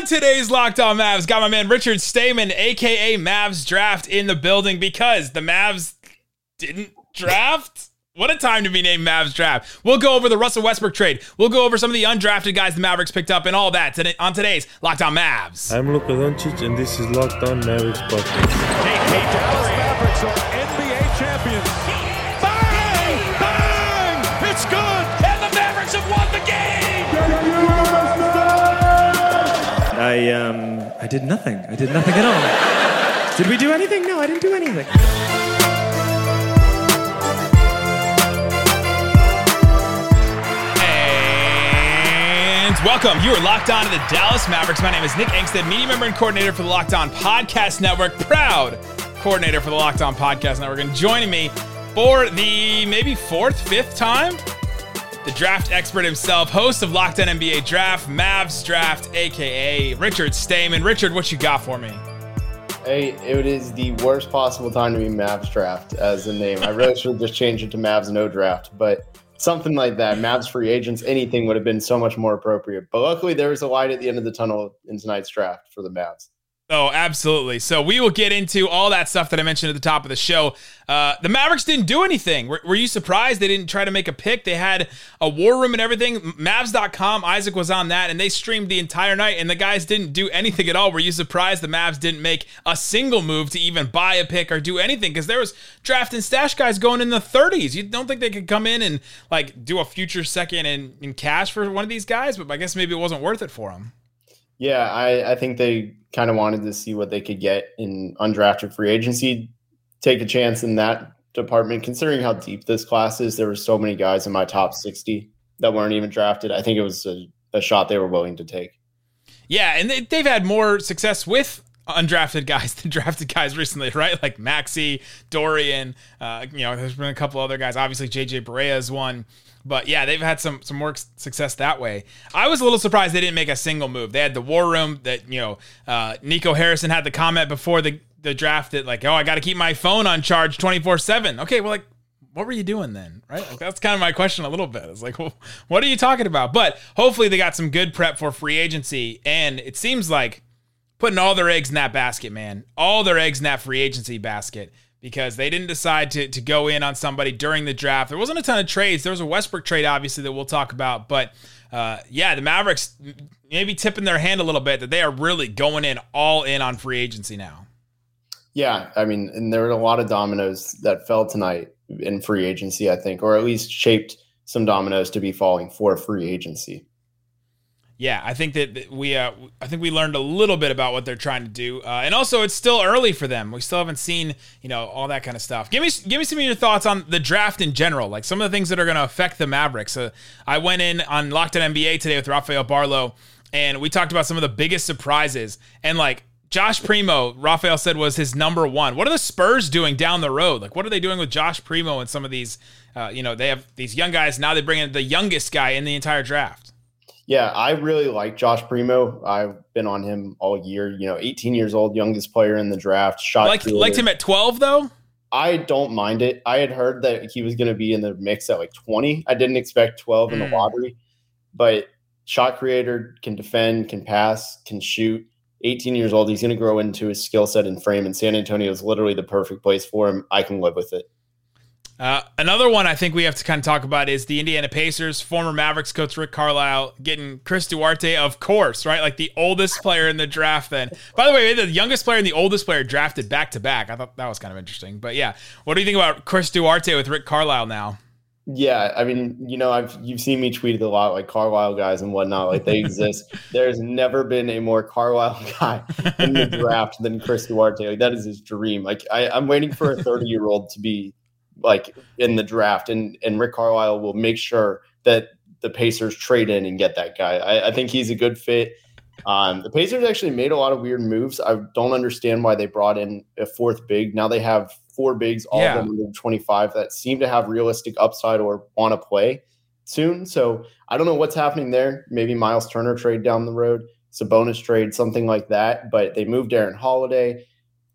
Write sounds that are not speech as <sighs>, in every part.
On today's Locked On Mavs, got my man Richard Stayman, aka Mavs Draft, in the building because the Mavs didn't draft. What a time to be named Mavs Draft. We'll go over the Russell Westbrook trade. We'll go over some of the undrafted guys the Mavericks picked up and all that today, on today's Locked On Mavs. I'm Luka Doncic, and this is Locked On Mavericks podcast. Hey, hey, Dallas Mavericks I um I did nothing. I did nothing at all. did we do anything? No, I didn't do anything. Welcome. You are locked on to the Dallas Mavericks. My name is Nick Angstadt, media member and coordinator for the Locked On Podcast Network, proud coordinator for the Locked On Podcast Network. And joining me for the maybe fourth, fifth time, the draft expert himself, host of Locked On NBA Draft, Mavs Draft, aka Richard Stayman. Richard, what you got for me? Hey, it is the worst possible time to be Mavs draft as a name. I really should just change it to Mavs no draft, but something like that, Mavs free agents, anything would have been so much more appropriate. But luckily, there was a light at the end of the tunnel in tonight's draft for the Mavs. Oh, absolutely. So we will get into all that stuff that I mentioned at the top of the show. Uh, the Mavericks didn't do anything. Were, were, you surprised they didn't try to make a pick? They had a war room and everything. Mavs.com, Isaac was on that, and they streamed the entire night, and the guys didn't do anything at all. Were you surprised the Mavs didn't make a single move to even buy a pick or do anything? Because there was draft and stash guys going in the 30s. You don't think they could come in and like do a future second in, in cash for one of these guys? But I guess maybe it wasn't worth it for them. Yeah, I, I think they kind of wanted to see what they could get in undrafted free agency, take a chance in that department. Considering how deep this class is, there were so many guys in my top 60 that weren't even drafted. I think it was a, a shot they were willing to take. Yeah, and they, they've had more success with undrafted guys <laughs> than drafted guys recently, right? Like Maxi, Dorian, uh, you know, there's been a couple other guys. Obviously, JJ Barea is one. But yeah, they've had some some more success that way. I was a little surprised they didn't make a single move. They had the war room that you know uh, Nico Harrison had the comment before the the draft that like, oh, I got to keep my phone on charge twenty four seven. Okay, well, like, what were you doing then? Right? Like, that's kind of my question a little bit. It's like, well, what are you talking about? But hopefully they got some good prep for free agency, and it seems like putting all their eggs in that basket, man. All their eggs in that free agency basket because they didn't decide to, to go in on somebody during the draft. There wasn't a ton of trades. There was a Westbrook trade, obviously, that we'll talk about. But uh, yeah, the Mavericks maybe tipping their hand a little bit that they are really going in all in on free agency now. Yeah, I mean, and there were a lot of dominoes that fell tonight in free agency, I think, or at least shaped some dominoes to be falling for free agency yeah, I think that we uh, I think we learned a little bit about what they're trying to do, uh, and also it's still early for them. We still haven't seen you know all that kind of stuff. Give me give me some of your thoughts on the draft in general, like some of the things that are going to affect the Mavericks. Uh, I went in on Locked On NBA today with Rafael Barlowe, and we talked about some of the biggest surprises and like. Josh Primo, Rafael said was his number one. What are the Spurs doing down the road? Like, what are they doing with Josh Primo and some of these? Uh, you know, they have these young guys now. They bring in the youngest guy in the entire draft. Yeah, I really like Josh Primo. I've been on him all year. You know, 18 years old, youngest player in the draft. Shot like liked him at 12 though. I don't mind it. I had heard that he was going to be in the mix at like 20. I didn't expect 12 mm. in the hmm. lottery, but shot creator can defend, can pass, can shoot. 18 years old, he's going to grow into his skill set and frame, and San Antonio is literally the perfect place for him. I can live with it. Uh, another one I think we have to kind of talk about is the Indiana Pacers, former Mavericks coach Rick Carlisle getting Chris Duarte, of course, right? Like the oldest player in the draft then. By the way, the youngest player and the oldest player drafted back to back. I thought that was kind of interesting. But yeah, what do you think about Chris Duarte with Rick Carlisle now? Yeah, I mean, you know, I've you've seen me tweet a lot, like Carlisle guys and whatnot, like they exist. <laughs> There's never been a more Carlisle guy in the draft than Chris Duarte. Like that is his dream. Like I, I'm waiting for a 30 year old to be like in the draft, and and Rick Carlisle will make sure that the Pacers trade in and get that guy. I, I think he's a good fit. Um, the Pacers actually made a lot of weird moves. I don't understand why they brought in a fourth big. Now they have four bigs, all yeah. of them under 25, that seem to have realistic upside or want to play soon. So I don't know what's happening there. Maybe Miles Turner trade down the road, Sabonis trade, something like that. But they moved Aaron Holiday.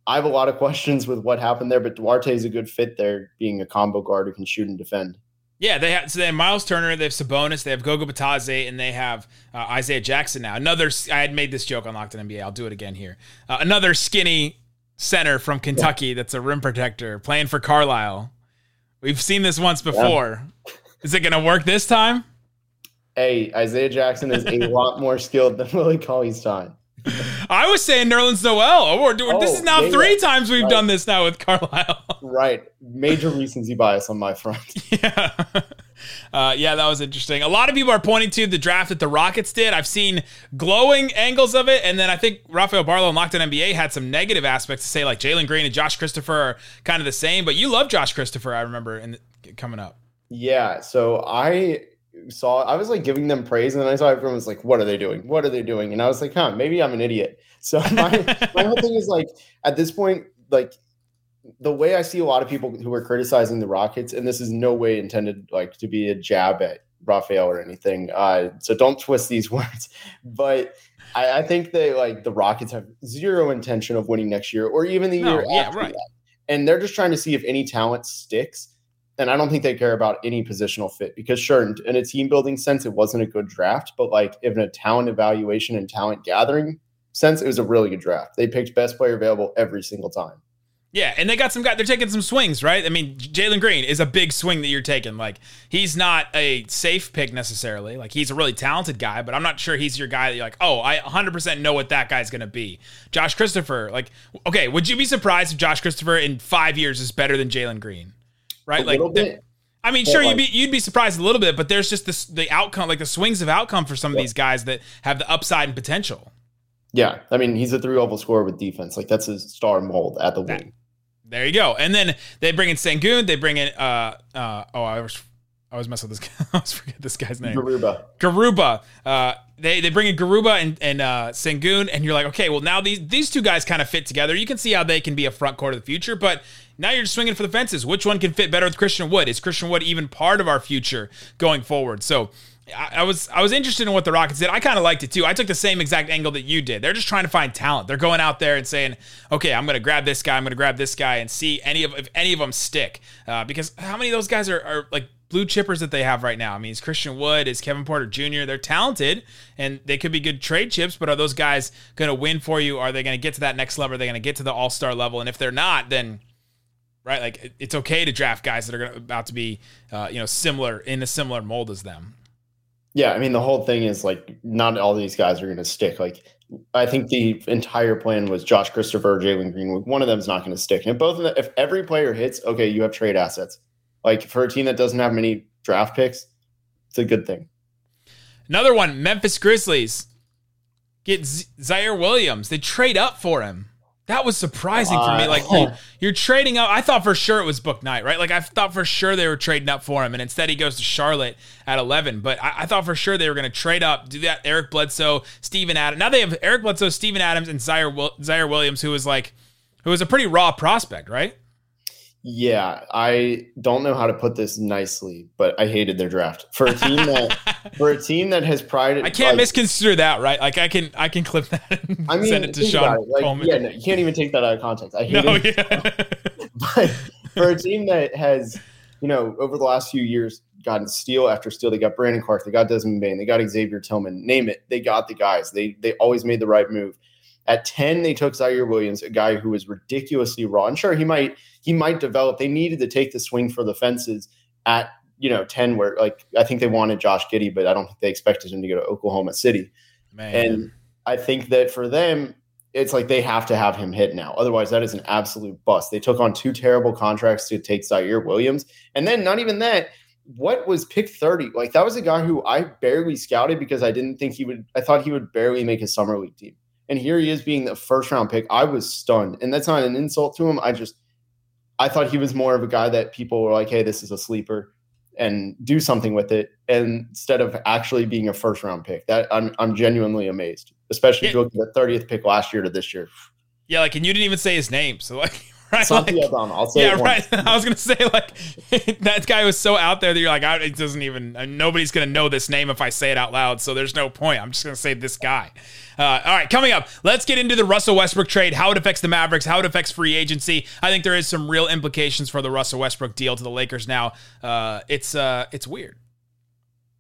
I have a lot of <laughs> questions with what happened there, but Duarte is a good fit there, being a combo guard who can shoot and defend. Yeah, they have so they have Miles Turner, they have Sabonis, they have Goga Bitadze, and they have uh, Isaiah Jackson now. Another, I had made this joke on Locked On NBA. I'll do it again here. Uh, another skinny center from Kentucky that's a rim protector playing for Carlisle. We've seen this once before. Yeah. Is it going to work this time? Hey, Isaiah Jackson is a <laughs> lot more skilled than Willie Cauley Stein. <laughs> I was saying Nerlens Noel. Oh, oh, this is now three times we've right. done this now with Carlisle. <laughs> right. Major recency bias on my front. <laughs> Yeah. Uh, yeah, that was interesting. A lot of people are pointing to the draft that the Rockets did. I've seen glowing angles of it, and then I think Rafael Barlowe and Locked On NBA had some negative aspects to say, like Jalen Green and Josh Christopher are kind of the same. But you love Josh Christopher, I remember, in the, coming up. Yeah, so I saw I was like giving them praise, and then I saw everyone was like, "What are they doing? What are they doing?" And I was like, "Huh, maybe I'm an idiot." <laughs> So my my whole thing is like, at this point, like the way I see a lot of people who are criticizing the Rockets, and this is no way intended like to be a jab at Rafael or anything. Uh, so don't twist these <laughs> words, but. I, I think that like the Rockets have zero intention of winning next year or even the no, year yeah, after right. that. And they're just trying to see if any talent sticks and I don't think they care about any positional fit because sure, in a team building sense, it wasn't a good draft, but like in a talent evaluation and talent gathering sense, it was a really good draft. They picked best player available every single time. Yeah, and they got some guy. They're taking some swings, right? I mean, Jalen Green is a big swing that you're taking. Like he's not a safe pick necessarily. Like he's a really talented guy, but I'm not sure he's your guy that you're like, oh, I 100% know what that guy's gonna be. Josh Christopher, like, okay, would you be surprised if Josh Christopher in five years is better than Jalen Green? Right? A like, bit, I mean, sure, like, you'd be you'd be surprised a little bit, but there's just this the outcome, like the swings of outcome for some yeah. of these guys that have the upside and potential. Yeah, I mean, he's a three level scorer with defense. Like that's his star mold at the wing. There you go. And then they bring in Sengun. They bring in uh uh oh I was I was messing with this <laughs> guy. I always forget this guy's name. Garuba. Garuba. Uh, they they bring in Garuba and, and uh, Sengun, and you're like, okay, well now these these two guys kind of fit together. You can see how they can be a front court of the future, but now you're just swinging for the fences. Which one can fit better with Christian Wood? Is Christian Wood even part of our future going forward? So I, I was I was interested in what the Rockets did. I kind of liked it too. I took the same exact angle that you did. They're just trying to find talent. They're going out there and saying, okay, I'm going to grab this guy. I'm going to grab this guy and see any of if any of them stick. Uh, because how many of those guys are, are like blue chippers that they have right now. I mean, it's Christian Wood, is Kevin Porter Jr. They're talented and they could be good trade chips, but are those guys going to win for you? Are they going to get to that next level? Are they going to get to the All Star level? And if they're not, then right, like it's okay to draft guys that are about to be, uh, you know, similar in a similar mold as them. Yeah, I mean, the whole thing is like not all these guys are going to stick. Like, I think the entire plan was Josh Christopher, Jalen Greenwood. One of them is not going to stick. And both of them, if every player hits, okay, you have trade assets. Like for a team that doesn't have many draft picks, it's a good thing. Another one, Memphis Grizzlies get Z- Ziaire Williams. They trade up for him. That was surprising uh, for me. Like <laughs> you're, you're, trading up. I thought for sure it was Bouknight, right? Like I thought for sure they were trading up for him, and instead he goes to Charlotte at 11. But I, I thought for sure they were going to trade up, do that. Eric Bledsoe, Steven Adams. Now they have Eric Bledsoe, Steven Adams, and Ziaire, Ziaire Williams, who was like, who was a pretty raw prospect, right? Yeah, I don't know how to put this nicely, but I hated their draft for a team that <laughs> for a team that has prided. I can't like, misconstrue that, right? Like I can I can clip that I mean, send it to Sean it. Like, Coleman. Yeah, no, you can't even take that out of context. I hate no, it. Yeah. <laughs> but for a team that has, you know, over the last few years gotten steal after steal, they got Brandon Clarke, they got Desmond Bane, they got Xavier Tillman. Name it, they got the guys. They they always made the right move. At 10, they took Ziaire Williams, a guy who was ridiculously raw. And sure, he might he might develop. They needed to take the swing for the fences at you know 10 where like I think they wanted Josh Giddey, but I don't think they expected him to go to Oklahoma City. Man. And I think that for them, it's like they have to have him hit now. Otherwise, that is an absolute bust. They took on two terrible contracts to take Ziaire Williams. And then not even that, what was pick 30? Like that was a guy who I barely scouted because I didn't think he would I thought he would barely make a summer league team. And here he is being the first round pick. I was stunned. And that's not an insult to him. I just, I thought he was more of a guy that people were like, hey, this is a sleeper and do something with it instead of actually being a first round pick. That I'm, I'm genuinely amazed, especially yeah. if you look at the 30th pick last year to this year. Yeah, like, and you didn't even say his name. So, like, <laughs> right? Santi Like- Aldama. I'll say yeah, right. <laughs> I was gonna say like <laughs> that guy was so out there that you're like, I, it doesn't even nobody's gonna know this name if I say it out loud. So there's no point. I'm just gonna say this guy. Uh, all right, coming up, let's get into the Russell Westbrook trade, how it affects the Mavericks, how it affects free agency. I think there is some real implications for the Russell Westbrook deal to the Lakers now. Uh, it's uh, it's weird.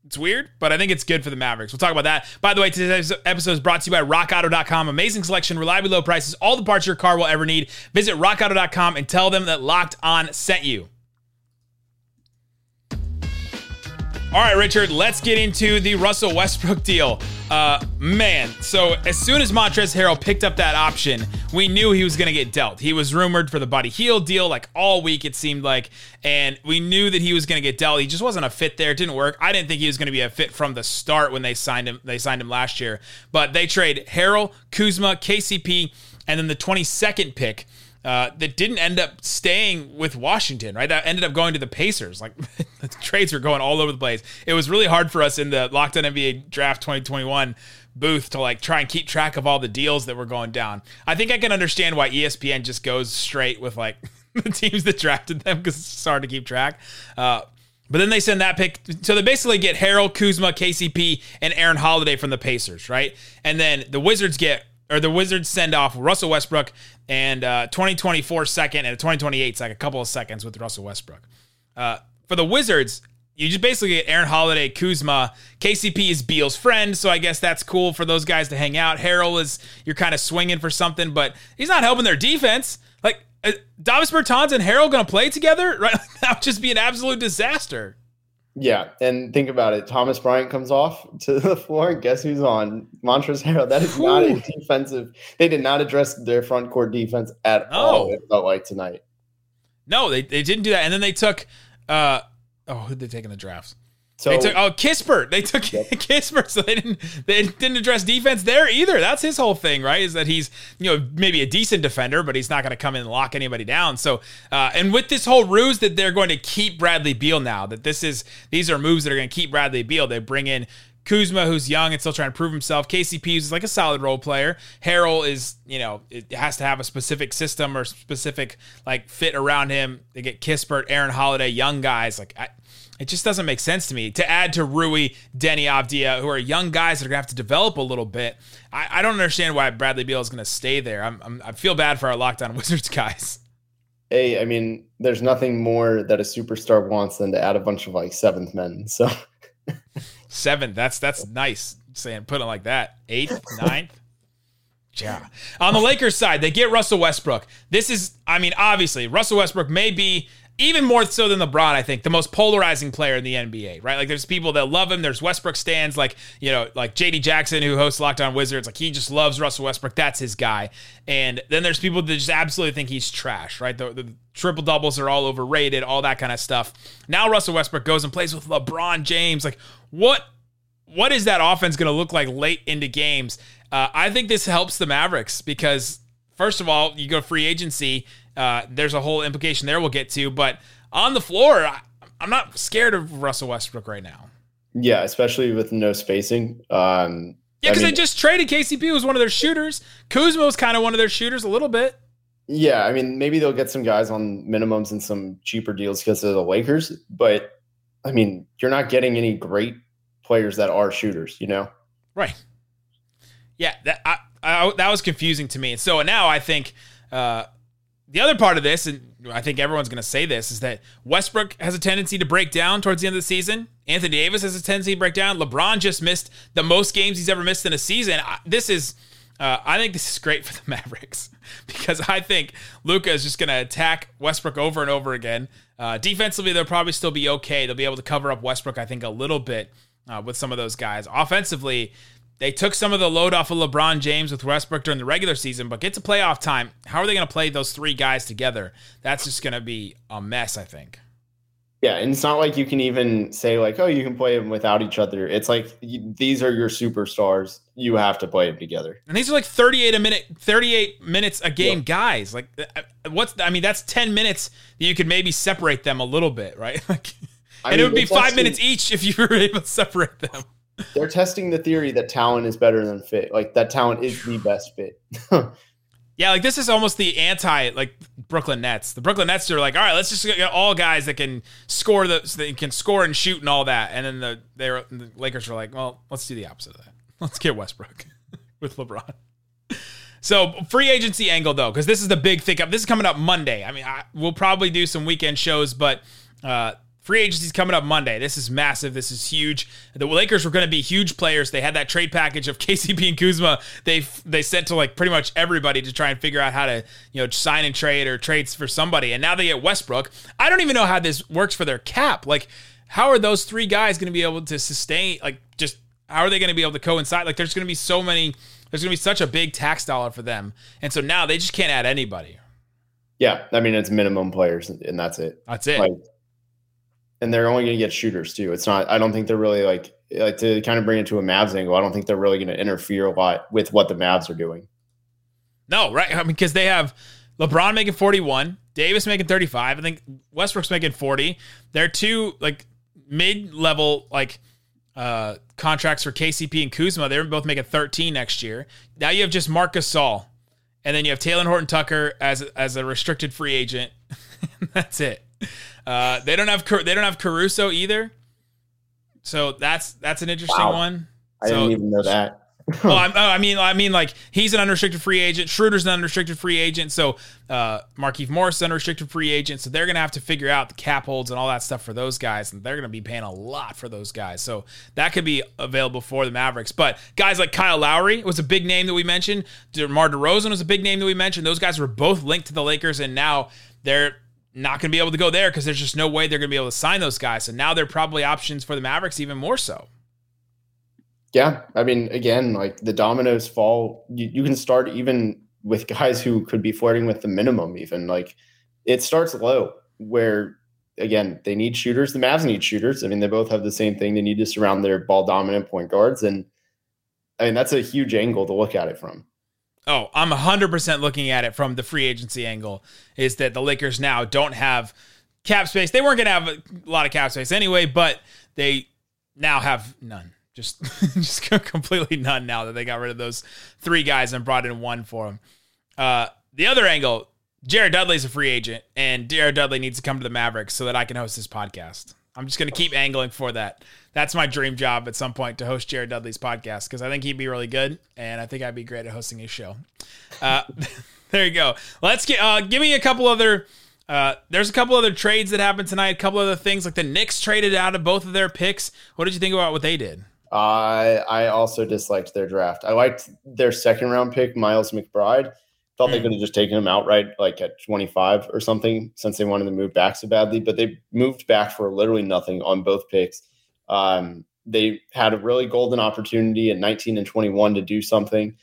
It's weird, but I think it's good for the Mavericks. We'll talk about that. By the way, today's episode is brought to you by RockAuto.com. Amazing selection, reliably low prices, all the parts your car will ever need. Visit RockAuto.com and tell them that Locked On sent you. All right, Richard, let's get into the Russell Westbrook deal. Uh, man, so as soon as Montrezl Harrell picked up that option, we knew he was going to get dealt. He was rumored for the Buddy Hield deal like all week, it seemed like, and we knew that he was going to get dealt. He just wasn't a fit there. It didn't work. I didn't think he was going to be a fit from the start when they signed him. They signed him last year, but they trade Harrell, Kuzma, KCP, and then the 22nd pick uh, that didn't end up staying with Washington, right? That ended up going to the Pacers. Like <laughs> the trades were going all over the place. It was really hard for us in the Locked On NBA Draft 2021 booth to like try and keep track of all the deals that were going down. I think I can understand why ESPN just goes straight with like <laughs> the teams that drafted them because it's hard to keep track. Uh, but then they send that pick. So they basically get Harrell, Kuzma, KCP, and Aaron Holiday from the Pacers, right? And then the Wizards get, or the Wizards send off Russell Westbrook and uh, 2024 second and a 2028 like a couple of seconds with Russell Westbrook. Uh, for the Wizards, you just basically get Aaron Holiday, Kuzma. KCP is Beal's friend, so I guess that's cool for those guys to hang out. Harrell is you're kind of swinging for something, but he's not helping their defense. Like uh, Davis Bertans and Harrell going to play together, <laughs> right? that would just be an absolute disaster. Yeah, and think about it. Thomas Bryant comes off to the floor. Guess who's on? Montrezl Harrell. That is not a defensive. They did not address their front court defense at all. It felt like tonight. No, they, they didn't do that, and then they took. uh Oh, who did they take in the drafts? So They took oh Kispert. They took <laughs> Kispert, so they didn't they didn't address defense there either. That's his whole thing, right? Is that he's you know maybe a decent defender, but he's not going to come in and lock anybody down. So uh, and with this whole ruse that they're going to keep Bradley Beal now, that this is these are moves that are going to keep Bradley Beal. They bring in. Kuzma, who's young and still trying to prove himself. KCP, who's like a solid role player. Harrell is, you know, it has to have a specific system or specific like fit around him. They get Kispert, Aaron Holiday, young guys. Like I, it just doesn't make sense to me to add to Rui, Deni Avdija, who are young guys that are gonna have to develop a little bit. I, I don't understand why Bradley Beal is gonna stay there. I'm, I'm, I feel bad for our Locked On <laughs> Wizards guys. hey, I mean, there's nothing more that a superstar wants than to add a bunch of like seventh men. So Seven. That's that's nice. Saying put it like that. Eighth, ninth. Yeah. On the Lakers side, they get Russell Westbrook. This is, I mean, obviously, Russell Westbrook may be even more so than LeBron, I think, the most polarizing player in the NBA, right? Like there's people that love him. There's Westbrook stands like, you know, like JD Jackson who hosts Locked On Wizards. Like he just loves Russell Westbrook. That's his guy. And then there's people that just absolutely think he's trash, right? The, the triple doubles are all overrated, all that kind of stuff. Now Russell Westbrook goes and plays with LeBron James. Like what what is that offense going to look like late into games? Uh, I think this helps the Mavericks because, first of all, you go free agency. Uh, there's a whole implication there we'll get to, but on the floor, I, I'm not scared of Russell Westbrook right now. yeah, especially with no spacing. Um, Yeah, I because they just traded KCP, who was one of their shooters. Kuzma was kind of one of their shooters a little bit. Yeah, I mean, maybe they'll get some guys on minimums and some cheaper deals because of the Lakers, but I mean, you're not getting any great players that are shooters, you know? Right. Yeah, that I, I, that was confusing to me. So now I think uh, the other part of this, and I think everyone's going to say this, is that Westbrook has a tendency to break down towards the end of the season. Anthony Davis has a tendency to break down. LeBron just missed the most games he's ever missed in a season. This is. Uh, I think this is great <laughs> for the Mavericks <laughs> because I think Luka is just going to attack Westbrook over and over again. Uh, defensively, they'll probably still be okay. They'll be able to cover up Westbrook, I think, a little bit uh, with some of those guys. Offensively, they took some of the load off of LeBron James with Westbrook during the regular season, but get to playoff time. How are they going to play those three guys together? That's just going to be a mess, I think. Yeah, and it's not like you can even say like, oh, you can play them without each other. It's like you, these are your superstars. You have to play them together. And these are like 38 a minute, 38 minutes a game guys. Like, uh, what's, I mean, that's 10 minutes that you could maybe separate them a little bit, right? <laughs> Like, I and mean, it would be five minutes each if you <laughs> were able to separate them. They're testing the theory that talent is better than fit. Like that talent is the best fit. <laughs> Yeah, like this is almost the anti like Brooklyn Nets. The Brooklyn Nets are like, all right, let's just get all guys that can score the so can score and shoot and all that. And then the they the Lakers are like, well, let's do the opposite of that. <laughs> Let's get Westbrook <laughs> with LeBron. So free agency angle though, because this is the big thing up. This is coming up Monday. I mean, I, we'll probably do some weekend shows, but uh, free agency is coming up Monday. This is massive. This is huge. The Lakers were going to be huge players. They had that trade package of <laughs> KCP and Kuzma. They they sent to like pretty much everybody to try and figure out how to you know sign and trade or trades for somebody. And now they get Westbrook. I don't even know how this works for their cap. Like, how are those three guys going to be able to sustain? Like, just how are they going to be able to coincide? Like, there's going to be so many there's going to be such a big tax dollar for them. And so now they just can't add anybody. Yeah. I mean, it's minimum players and that's it. That's it. Like, and they're only going to get shooters too. It's not, I don't think they're really like, like to kind of bring it to a Mavs angle. I don't think they're really going to interfere a lot with what the Mavs are doing. No, right. I mean, because they have LeBron making 41, Davis making 35. I think Westbrook's making 40. They're two like mid level, like, uh, contracts for KCP and Kuzma. They're both making 13 next year. Now you have just Marcus Gasol, and then you have Talen Horton Tucker as as a restricted free agent. <laughs> that's it. <laughs> Uh, they don't have they don't have Caruso either. So that's that's an interesting wow. one. I so, didn't even know that <laughs> well, I, I, mean, I mean, like he's an unrestricted free agent. Schroeder's an unrestricted free agent. So uh, Markieff Morris is an unrestricted free agent. So they're gonna have to figure out the cap holds and all that stuff for those guys, and they're gonna be paying a lot for those guys. So that could be available for the Mavericks. But guys like Kyle Lowry was a big name that we mentioned. DeMar DeRozan was a big name that we mentioned. Those guys were both linked to the Lakers, and now they're not going to be able to go there because there's just no way they're going to be able to sign those guys. So now they're probably options for the Mavericks even more so. Yeah, I mean, again, like the dominoes fall. You, you can start even with <laughs> guys who could be flirting with the minimum. Even like it starts low, where again they need shooters. The Mavs need shooters. I mean, they both have the same thing. They need to surround their ball dominant point guards, and I mean that's a huge angle to look at it from. Oh, I'm 100% looking at it from the free agency angle. Is that the Lakers now don't have cap space? They weren't going to have a lot of cap space anyway, but they now have none just <laughs> just <laughs> completely none now that they got rid of those three guys and brought in one for them. Uh, the other angle, Jared Dudley's a free agent, and Jared Dudley needs to come to the Mavericks so that I can host this podcast. I'm just going to keep angling for that. That's my dream job at some point to host Jared Dudley's podcast because I think he'd be really good, and I think I'd be great at hosting his show. Uh, <laughs> there you go. Let's get uh, give me a couple other uh, there's a couple other trades that happened tonight. A couple other things like the Knicks traded out of both of their picks. What did you think about what they did? I I also disliked their draft. I liked their second round pick, Miles McBride. Thought mm. they hmm. could have just taken him outright, like at 25 or something, since they wanted to move back so badly. But they moved back for literally nothing on both picks. Um, they had a really golden opportunity at 19 and 21 to do something.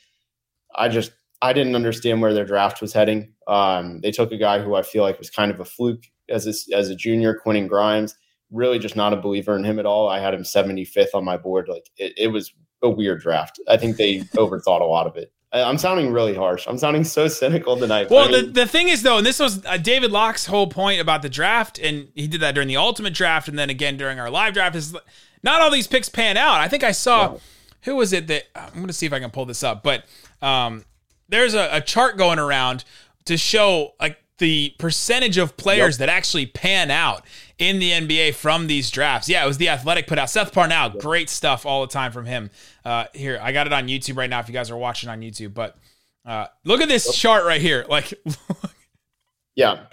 I just I didn't understand where their draft was heading. Um, they took a guy who I feel like was kind of a fluke as a, as a junior, Quentin Grimes. Really, just not a believer in him at all. I had him 75th on my board. Like it, it was a weird draft. I think they <laughs> overthought a lot of it. I'm sounding really harsh. I'm sounding so cynical tonight. Well, I mean, the, the thing is, though, and this was uh, David Locke's whole point about the draft, and he did that during the ultimate draft, and then again during our live draft, is not all these picks pan out. I think I saw, who was it that, I'm going to see if I can pull this up, but um, there's a, a chart going around to show like the percentage of players yep. that actually pan out in the NBA from these drafts. Yeah, it was the Athletic put out. Seth Partnow. yep. great stuff all the time from him. Uh, here, I got it on YouTube right now. If you guys are watching on YouTube, but uh, look at this yep. chart right here. <laughs> Like, yeah.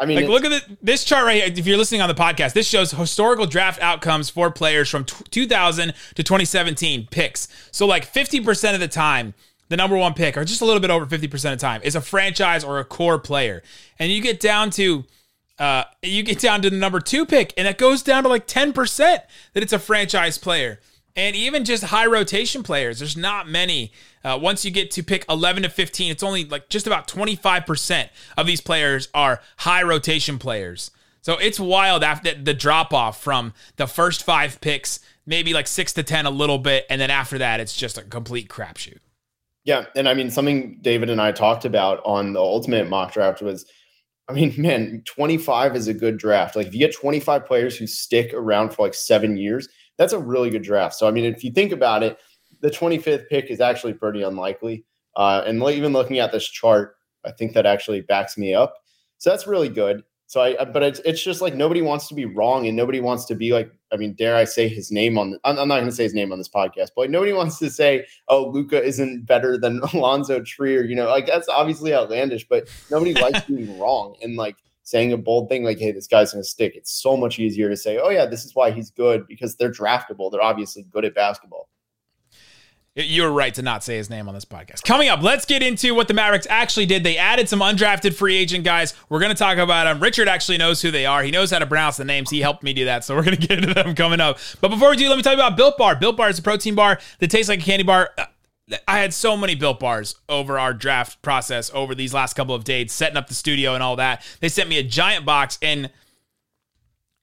I mean, like, look at the, this chart right here. If you're listening on the podcast, this shows historical draft outcomes for players from t- 2000 to 2017 picks. So, like, 50% of the time, the number one pick, or just a little bit over 50% of time, is a franchise or a core player. And you get down to uh, you get down to the number two pick, and it goes down to like 10% that it's a franchise player. And even just high rotation players, there's not many. Uh, once you get to pick 11 to 15, it's only like just about 25% of these players are high rotation players. So it's wild after the drop off from the first five picks, maybe like six to 10 a little bit. And then after that, it's just a complete crapshoot. Yeah, and I mean something David and I talked about on the ultimate mock draft was I mean, man, 25 is a good draft. Like if you get 25 players who stick around for like 7 years, that's a really good draft. So I mean, if you think about it, the 25th pick is actually pretty unlikely. Uh, and even looking at this chart, I think that actually backs me up. So that's really good. So I, but it's, it's just like nobody wants to be wrong and nobody wants to be like, I mean, dare I say his name on, the, I'm, I'm not going to say his name on this podcast, but like nobody wants to say, oh, Luka isn't better than <laughs> Alonzo Trier, you know, like that's obviously outlandish, but nobody likes being <laughs> wrong and like saying a bold thing like, hey, this guy's going to stick. It's so much easier to say, oh, yeah, this is why he's good because they're draftable. They're obviously good at basketball. You were right to not say his name on this podcast. Coming up, let's get into what the Mavericks actually did. They added some undrafted free agent guys. We're going to talk about them. Richard actually knows who they are. He knows how to pronounce the names. He helped me do that, so we're going <laughs> to get into them coming up. But before we do, let me tell you about Built Bar. Built Bar is a protein bar that tastes like a candy bar. Uh, I had so many Built Bars over our draft process over these last couple of days, setting up the studio and all that. They sent me a giant box, and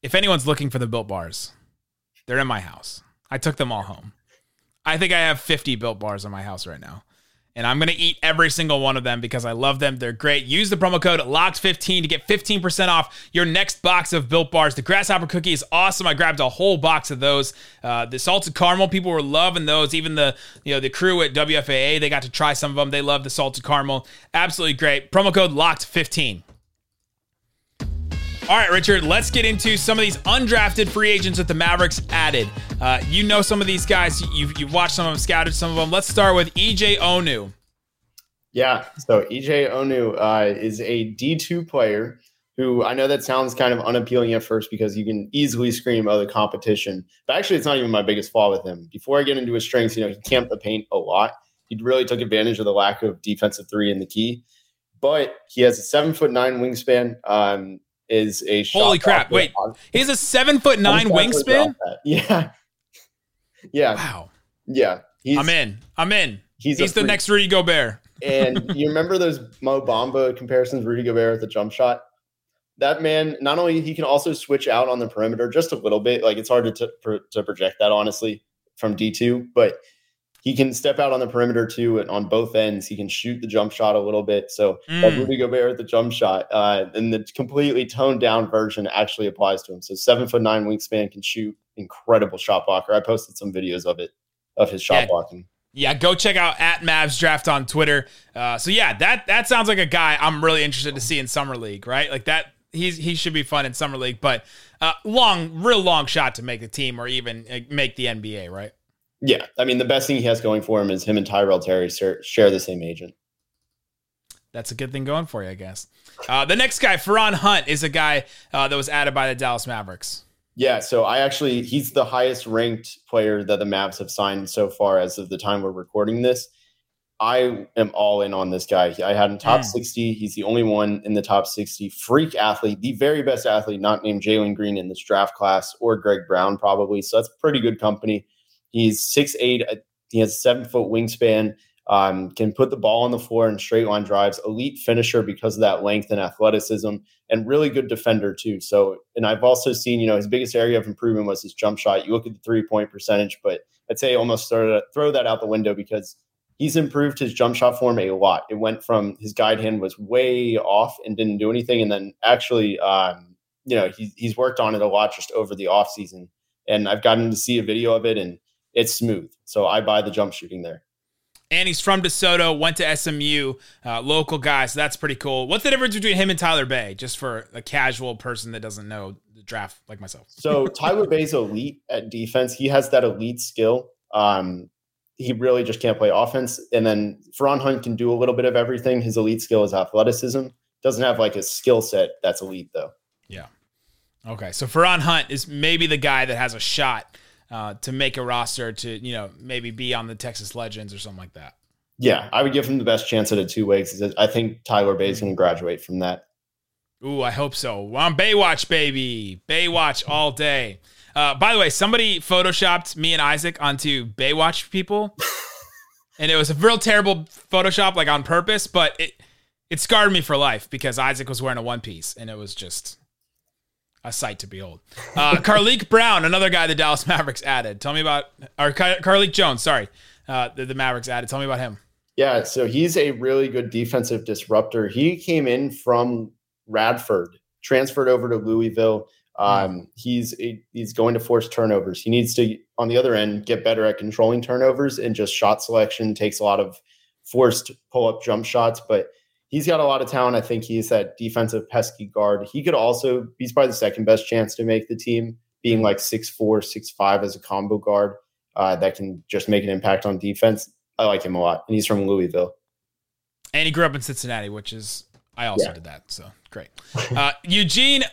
if anyone's looking for the Built Bars, they're in my house. I took them all home. I think I have 50 built bars in my house right now. And I'm going to eat every single one of them because I love them. They're great. Use the promo code LOCKED15 to get 15% off your next box of built bars. The grasshopper cookie is awesome. I grabbed a whole box of those. Uh, the salted caramel, people were loving those. Even the, you know, the crew at WFAA, they got to try some of them. They love the salted caramel. Absolutely great. Promo code LOCKED15. All right, Richard, let's get into some of these undrafted free agents that the Mavericks added. Uh, you know some of these guys. You've, you've watched some of them, scouted some of them. Let's start with EJ Onu. Yeah, so EJ Onu uh, is a D2 player who I know that sounds kind of unappealing at first because you can easily scream other competition. But actually, it's not even my biggest flaw with him. Before I get into his strengths, you know, he camped the paint a lot. He really took advantage of the lack of defensive three in the key. But he has a seven foot nine wingspan. Um, is a holy crap! Wait, on. he has a seven foot nine wingspan. <laughs> Yeah, yeah. Wow. Yeah, I'm in. I'm in. He's, he's the next Rudy Gobert. <laughs> and you remember those Mo Bamba comparisons, Rudy Gobert with the jump shot? That man, not only he can also switch out on the perimeter just a little bit. Like it's hard to to, to project that honestly from D two, but he can step out on the perimeter too, and on both ends, he can shoot the jump shot a little bit. So mm. Rudy Gobert at the jump shot, uh, and the completely toned down version actually applies to him. So seven foot nine wingspan can shoot, incredible shot blocker. I posted some videos of it of his shot yeah. blocking. Yeah, go check out at Mavs Draft on Twitter. Uh, so yeah, that that sounds like a guy I'm really interested to see in summer league, right? Like that, he's he should be fun in summer league, but uh, long, real long shot to make the team or even uh, make the NBA, right? Yeah, I mean the best thing he has going for him is him and Tyrell Terry share the same agent. That's a good thing going for you, I guess. Uh, the next guy, Feron Hunt, is a guy uh, that was added by the Dallas Mavericks. Yeah, so I actually he's the highest ranked player that the Mavs have signed so far as of the time we're recording this. I am all in on this guy. I had him top mm. 60. He's the only one in the top 60. Freak athlete, the very best athlete, not named Jalen Green in this draft class or Greg Brown, probably. So that's pretty good company. He's six eight. Uh, he has seven foot wingspan. Um, can put the ball on the floor in straight line drives. Elite finisher because of that length and athleticism, and really good defender too. So, and I've also seen, you know, his biggest area of improvement was his jump shot. You look at the three point percentage, but I'd say almost throw, throw that out the window because he's improved his jump shot form a lot. It went from his guide hand was way off and didn't do anything, and then actually, um, you know, he, he's worked on it a lot just over the off season. And I've gotten to see a video of it, and it's smooth. So I buy the jump shooting there. And he's from DeSoto, went to SMU, uh, local guy, so that's pretty cool. What's the difference between him and Tyler Bey, just for a casual person that doesn't know the draft like myself? So <laughs> Tyler Bey's elite at defense. He has that elite skill. Um, he really just can't play offense. And then Feron Hunt can do a little bit of everything. His elite skill is athleticism. Doesn't have like a skill set that's elite though. Yeah. Okay. So Feron Hunt is maybe the guy that has a shot uh, to make a roster to you know maybe be on the Texas Legends or something like that. Yeah, I would give him the best chance at a two because I think Tyler Bey is going to graduate from that. Ooh, I hope so. I'm Baywatch, baby. Baywatch all day. Uh, by the way, somebody photoshopped me and Isaac onto Baywatch people, <laughs> and it was a real terrible Photoshop, like on purpose. But it it scarred me for life because Isaac was wearing a one piece, and it was just a sight to behold. Uh, <laughs> Carlik Brown, another guy the Dallas Mavericks added. Tell me about, or Car- Carlik Jones, sorry, uh, the, the Mavericks added. Tell me about him. Yeah, so he's a really good defensive disruptor. He came in from Radford, transferred over to Louisville. Um, he's a, he's going to force turnovers. He needs to, on the other end, get better at controlling turnovers and just shot selection takes a lot of forced pull up jump shots, but he's got a lot of talent. I think he's that defensive pesky guard. He could also, he's probably the second best chance to make the team, being like six four, six five as a combo guard uh, that can just make an impact on defense. I like him a lot. And he's from Louisville. And he grew up in Cincinnati, which is, I also Yeah. did that. So great. Uh, <laughs> Eugene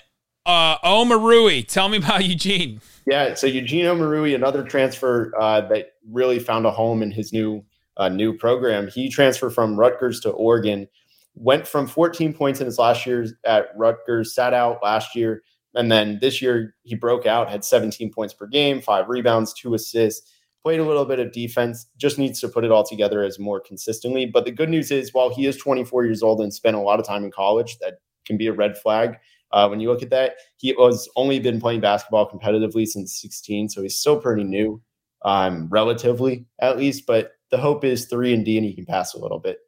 uh, Omoruyi. Tell me about <laughs> Eugene. Yeah, so Eugene Omoruyi, another transfer uh, that really found a home in his new uh, new program. He transferred from Rutgers to Oregon, went from 14 points in his last year at Rutgers, sat out last year, and then this year he broke out, had 17 points per game, five rebounds, two assists, played a little bit of defense, just needs to put it all together as more consistently. But the good news is, while he is 24 years old and spent a lot of time in college, that can be a red flag. Uh, when you look at that, he was only been playing basketball competitively since 16, so he's still pretty new, um, relatively at least. But the hope is three and D, and he can pass a little bit.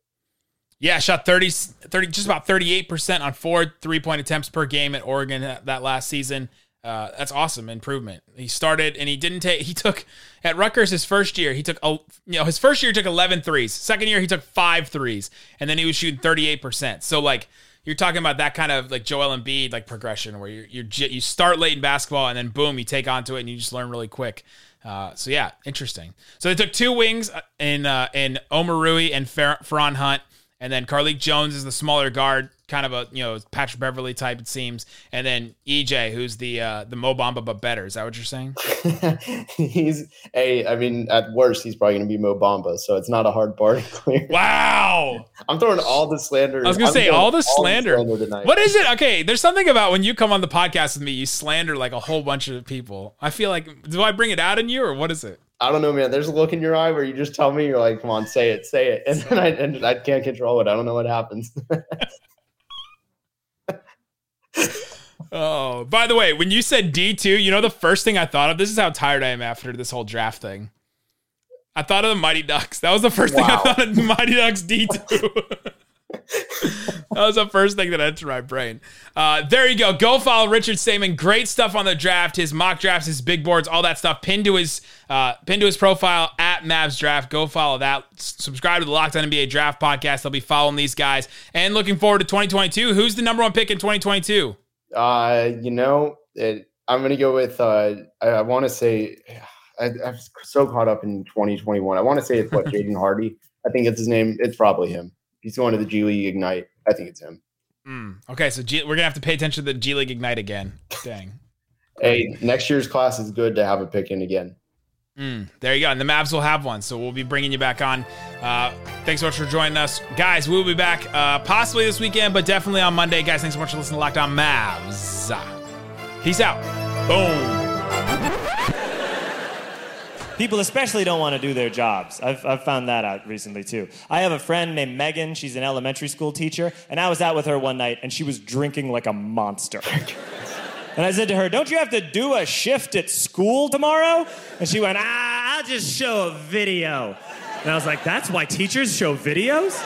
Yeah, shot 30, 30 just about 38% on four three point attempts per game at Oregon that, last season. Uh, that's awesome improvement. He started and he didn't take, he took at Rutgers his first year, he took, you know, his first year took 11 threes. Second year he took five threes and then he was shooting 38%. So like, you're talking about that kind of like Joel Embiid like progression where you're you start late in basketball and then boom you take onto it and you just learn really quick. Uh, so yeah, interesting. So they took two wings uh, in uh, in Omoruyi and Fer- Hunt, and then Carlik Jones is the smaller guard, kind of a you know Patrick Beverley type it seems, and then EJ who's the uh, the Mo Bamba but better. Is that what you're saying? <laughs> he's a, I mean, at worst, he's probably going to be Mo Bamba, so it's not a hard bar to clear. <laughs> Wow. I'm throwing all the slander. I was gonna I'm say throwing all the slander. tonight. What is it? Okay, there's something about when you come on the podcast with me, you slander like a whole bunch of people. I feel like do I bring it out in you or what is it? I don't know, man. There's a look in your eye where you just tell me you're like, "Come on, say it, say it," and then I and I can't control it. I don't know what happens. <laughs> Oh, by the way, when you said D2, you know the first thing I thought of? This is how tired I am after this whole draft thing. I thought of the Mighty Ducks. That was the first thing I thought of Mighty Ducks D2. <laughs> <laughs> that was the first thing that entered my brain. Uh, there you go. Go follow Richard Stayman. Great stuff on the draft, his mock drafts, his big boards, all that stuff. Pinned to his uh, pinned to his profile at Mavs Draft. Go follow that. Subscribe to the Locked On NBA Draft podcast. They'll be following these guys and looking forward to 2022. Who's the number one pick in 2022? uh, you know, it, I'm gonna go with. Uh, I, I want to say, <sighs> I, I'm so caught up in 2021. I want to say it's what <laughs> Jaden Hardy. I think it's his name. It's probably him. He's going to the G League Ignite. I think it's him. Mm, okay, so G- we're gonna have to pay attention to the G League Ignite again. Dang. Hey, next year's class is good to have a pick in again. Mm, there you go. And the Mavs will have one. So we'll be bringing you back on. Uh, thanks so much for joining us. Guys, we'll be back uh, possibly this weekend, but definitely on Monday. Guys, thanks so much for listening to Locked On Mavs. Peace out. Boom. People especially don't want to do their jobs. I've, I've found that out recently too. I have a friend named Megan. She's an elementary school teacher, and I was out with her one night, and she was drinking like a monster. and I said to her, "Don't you have to do a shift at school tomorrow?" And she went, "Ah, I'll just show a video." And I was like, "That's why teachers show videos."